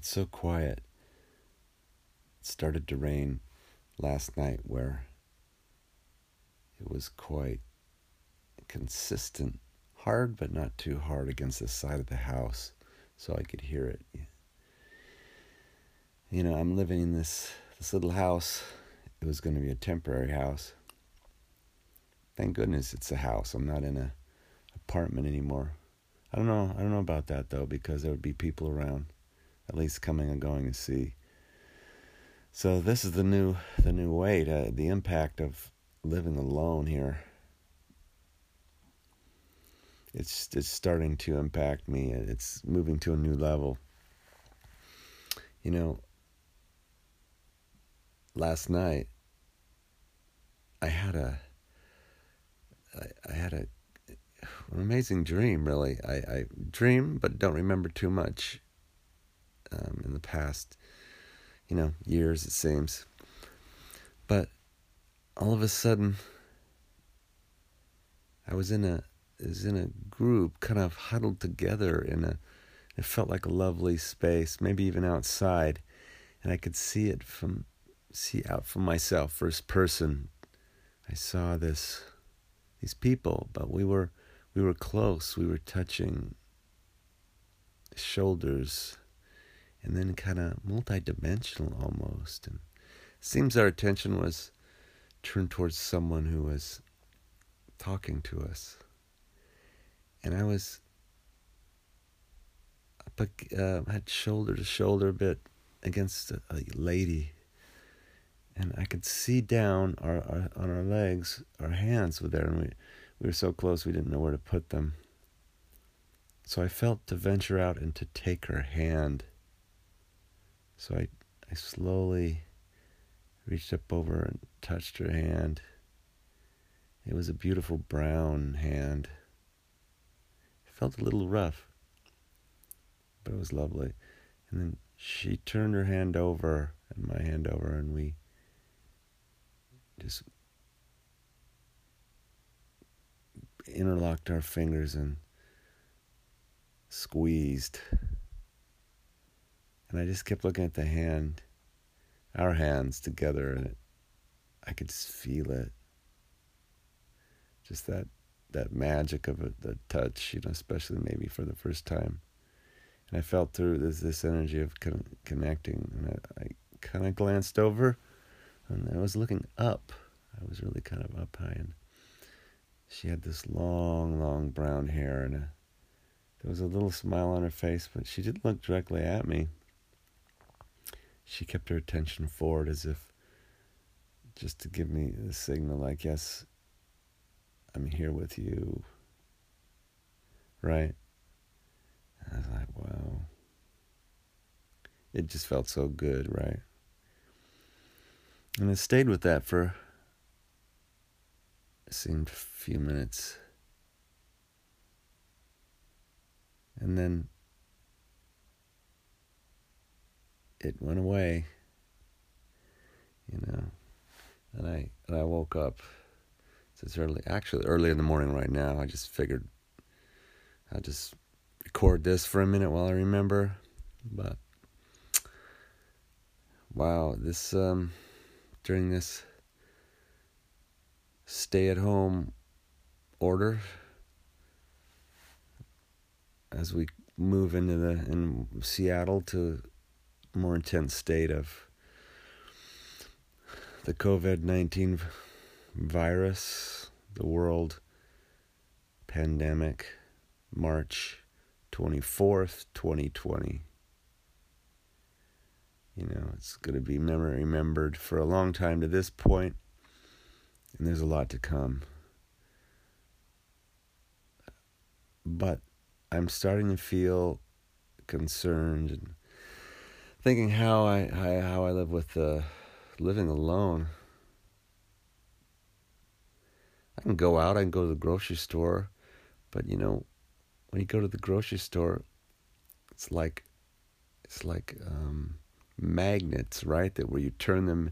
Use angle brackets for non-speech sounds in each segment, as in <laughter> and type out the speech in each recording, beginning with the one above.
It's so quiet. It started to rain last night where it was quite consistent, hard but not too hard against the side of the house so I could hear it. You know, I'm living in this this little house. It was going to be a temporary house. Thank goodness it's a house. I'm not in a apartment anymore. I don't know. I don't know about that though because there would be people around, at least coming and going to see. So this is the new the new way to the impact of living alone here. It's it's starting to impact me. It's moving to a new level. You know, last night I had a I, I had a an amazing dream really I, I dream but don't remember too much um, in the past you know years it seems but all of a sudden I was in a was in a group kind of huddled together in a it felt like a lovely space maybe even outside and I could see it from see out for myself, first person. I saw this, these people, but we were, we were close. We were touching shoulders, and then kind of multidimensional almost. And seems our attention was turned towards someone who was talking to us, and I was up, uh, had shoulder to shoulder a bit against a, a lady and I could see down our, our, on our legs, our hands were there, and we we were so close we didn't know where to put them. So I felt to venture out and to take her hand. So I I slowly reached up over and touched her hand. It was a beautiful brown hand. It felt a little rough, but it was lovely. And then she turned her hand over and my hand over, and we just interlocked our fingers and squeezed. And I just kept looking at the hand, our hands together, and it, I could just feel it. Just that that magic of it, the touch, you know, especially maybe for the first time. And I felt through this this energy of con- connecting, and I, I kind of glanced over and I was looking up. I was really kind of up high, and she had this long, long brown hair, and a, there was a little smile on her face, but she didn't look directly at me. She kept her attention forward as if just to give me the signal, like, yes, I'm here with you. Right? And I was like, wow. It just felt so good, right? And I stayed with that for, it seemed, a few minutes. And then it went away, you know. And I and I woke up. It's early, actually early in the morning right now. I just figured I'll just record this for a minute while I remember. But wow, this um during this stay at home order as we move into the in Seattle to more intense state of the COVID-19 virus, the world pandemic, March 24th, 2020. You know, it's going to be remembered for a long time to this point, and there's a lot to come. But I'm starting to feel concerned and thinking how I, how I live with uh, living alone. I can go out, I can go to the grocery store, but you know, when you go to the grocery store, it's like it's like um, magnets, right? That where you turn them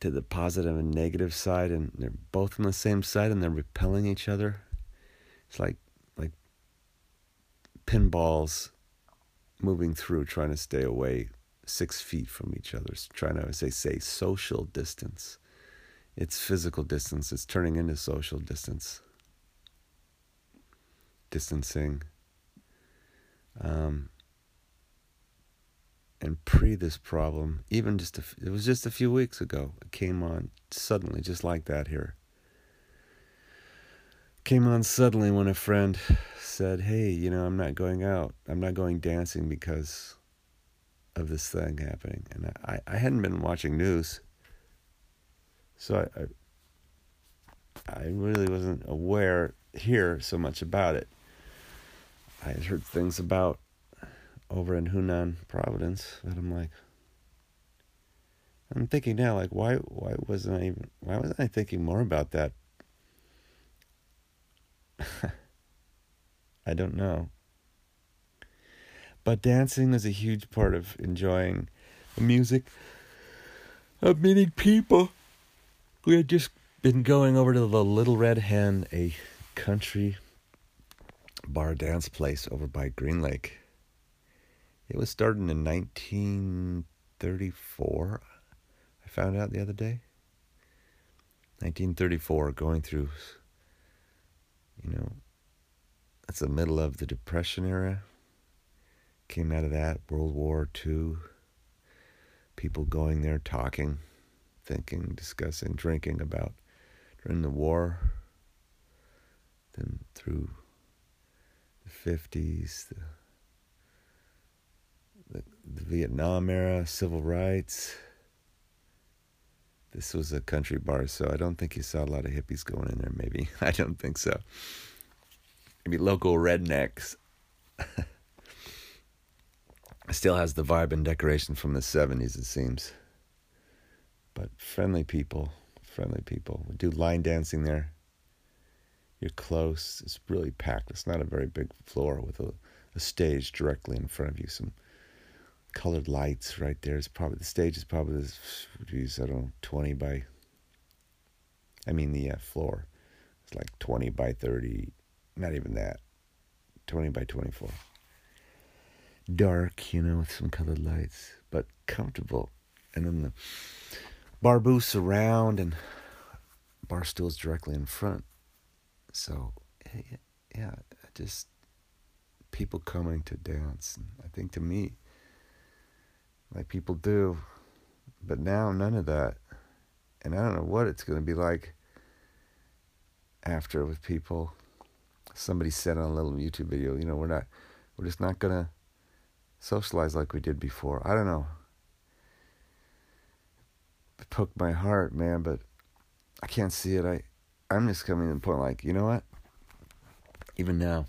to the positive and negative side, and they're both on the same side, and they're repelling each other. It's like like pinballs moving through, trying to stay away six feet from each other, trying to, they say, social distance. It's physical distance, it's turning into social distance. Distancing. Um, and pre this problem, even just a, it was just a few weeks ago, it came on suddenly, just like that here. Came on suddenly when a friend said, Hey, you know, I'm not going out. I'm not going dancing because of this thing happening. And I, I hadn't been watching news. So I, I, I really wasn't aware here so much about it. I had heard things about over in Hunan, Province, but I'm like, I'm thinking now, like, why, why wasn't I even, why wasn't I thinking more about that? I don't know. But dancing is a huge part of enjoying music, of meeting people. We had just been going over to the Little Red Hen, a country bar dance place over by Green Lake. It was started in 1934. I found out the other day. 1934, going through, you know, that's the middle of the Depression era. Came out of that, World War II. People going there talking, thinking, discussing, drinking about during the war. Then through the 50s, the, the, the Vietnam era, civil rights this was a country bar, so I don't think you saw a lot of hippies going in there, maybe. <laughs> I don't think so. Maybe local rednecks. <laughs> Still has the vibe and decoration from the 70s, it seems. But friendly people, friendly people. We do line dancing there. You're close. It's really packed. It's not a very big floor with a, a stage directly in front of you. Some colored lights right there. It's probably the stage is probably geez, I don't know, twenty by. I mean the uh, floor, it's like twenty by thirty, not even that, twenty by twenty four. Dark, you know, with some colored lights, but comfortable, and then the bar booths around and bar stools directly in front. So, eh, yeah, just people coming to dance. And I think to me, like people do. But now, none of that. And I don't know what it's going to be like after with people. Somebody said on a little YouTube video, you know, we're not, we're just not to socialize like we did before. I don't know. It poked my heart, man, but I can't see it. I, I'm just coming to the point like, you know what? Even now,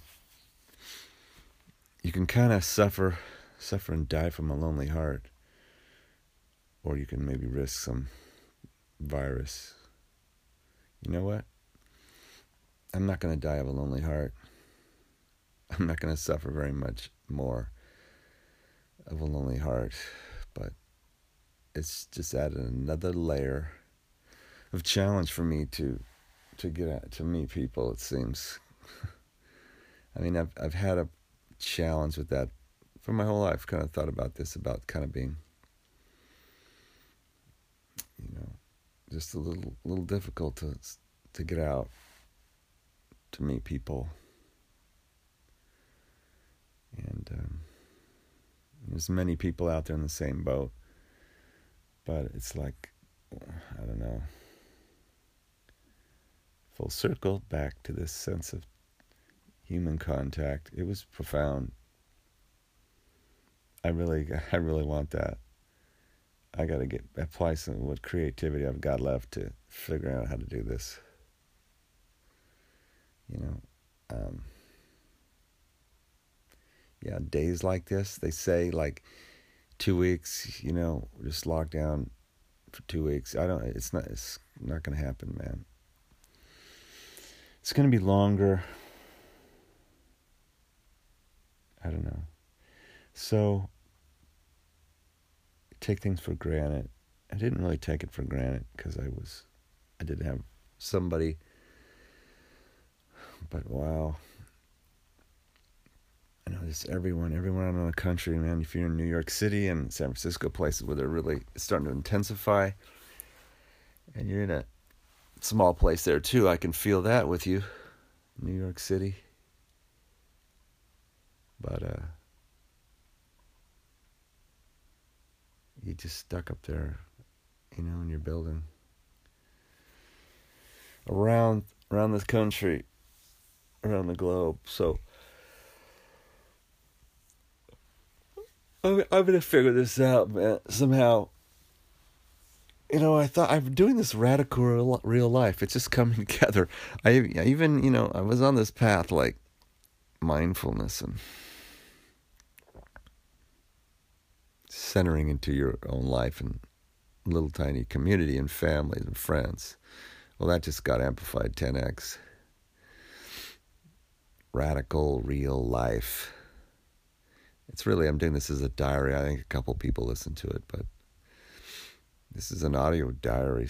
you can kind of suffer, suffer and die from a lonely heart or you can maybe risk some virus. You know what? I'm not going to die of a lonely heart. I'm not going to suffer very much more of a lonely heart, but it's just added another layer of challenge for me to to get at, to meet people. It seems. <laughs> I mean, I've I've had a challenge with that for my whole life. Kind of thought about this about kind of being you know, just a little little difficult to to get out to meet people. And um, there's many people out there in the same boat, but it's like I don't know. Full circle back to this sense of human contact. It was profound. I really, <laughs> I really want that. I got to get apply some what creativity I've got left to figure out how to do this. You know, um, yeah, days like this, they say like two weeks. You know, just lock down for two weeks. I don't. It's not. It's not going to happen, man. It's going to be longer. I don't know. So take things for granted. I didn't really take it for granted because I was, I did have somebody. But wow, I know there's everyone, everyone around the country, man. If you're in New York City and San Francisco, places where they're really starting to intensify, and you're in a small place there too, I can feel that with you, New York City. But uh, you just stuck up there, you know, in your building around around this country, around the globe. So I'm, I'm gonna figure this out, man. Somehow, you know, I thought I'm doing this radical real life. It's just coming <laughs> together. I, I even, you know, I was on this path like mindfulness and centering into your own life and little tiny community and families and friends. Well, that just got amplified 10x. Radical real life. It's really, I'm doing this as a diary. I think a couple people listen to it, but this is an audio diary.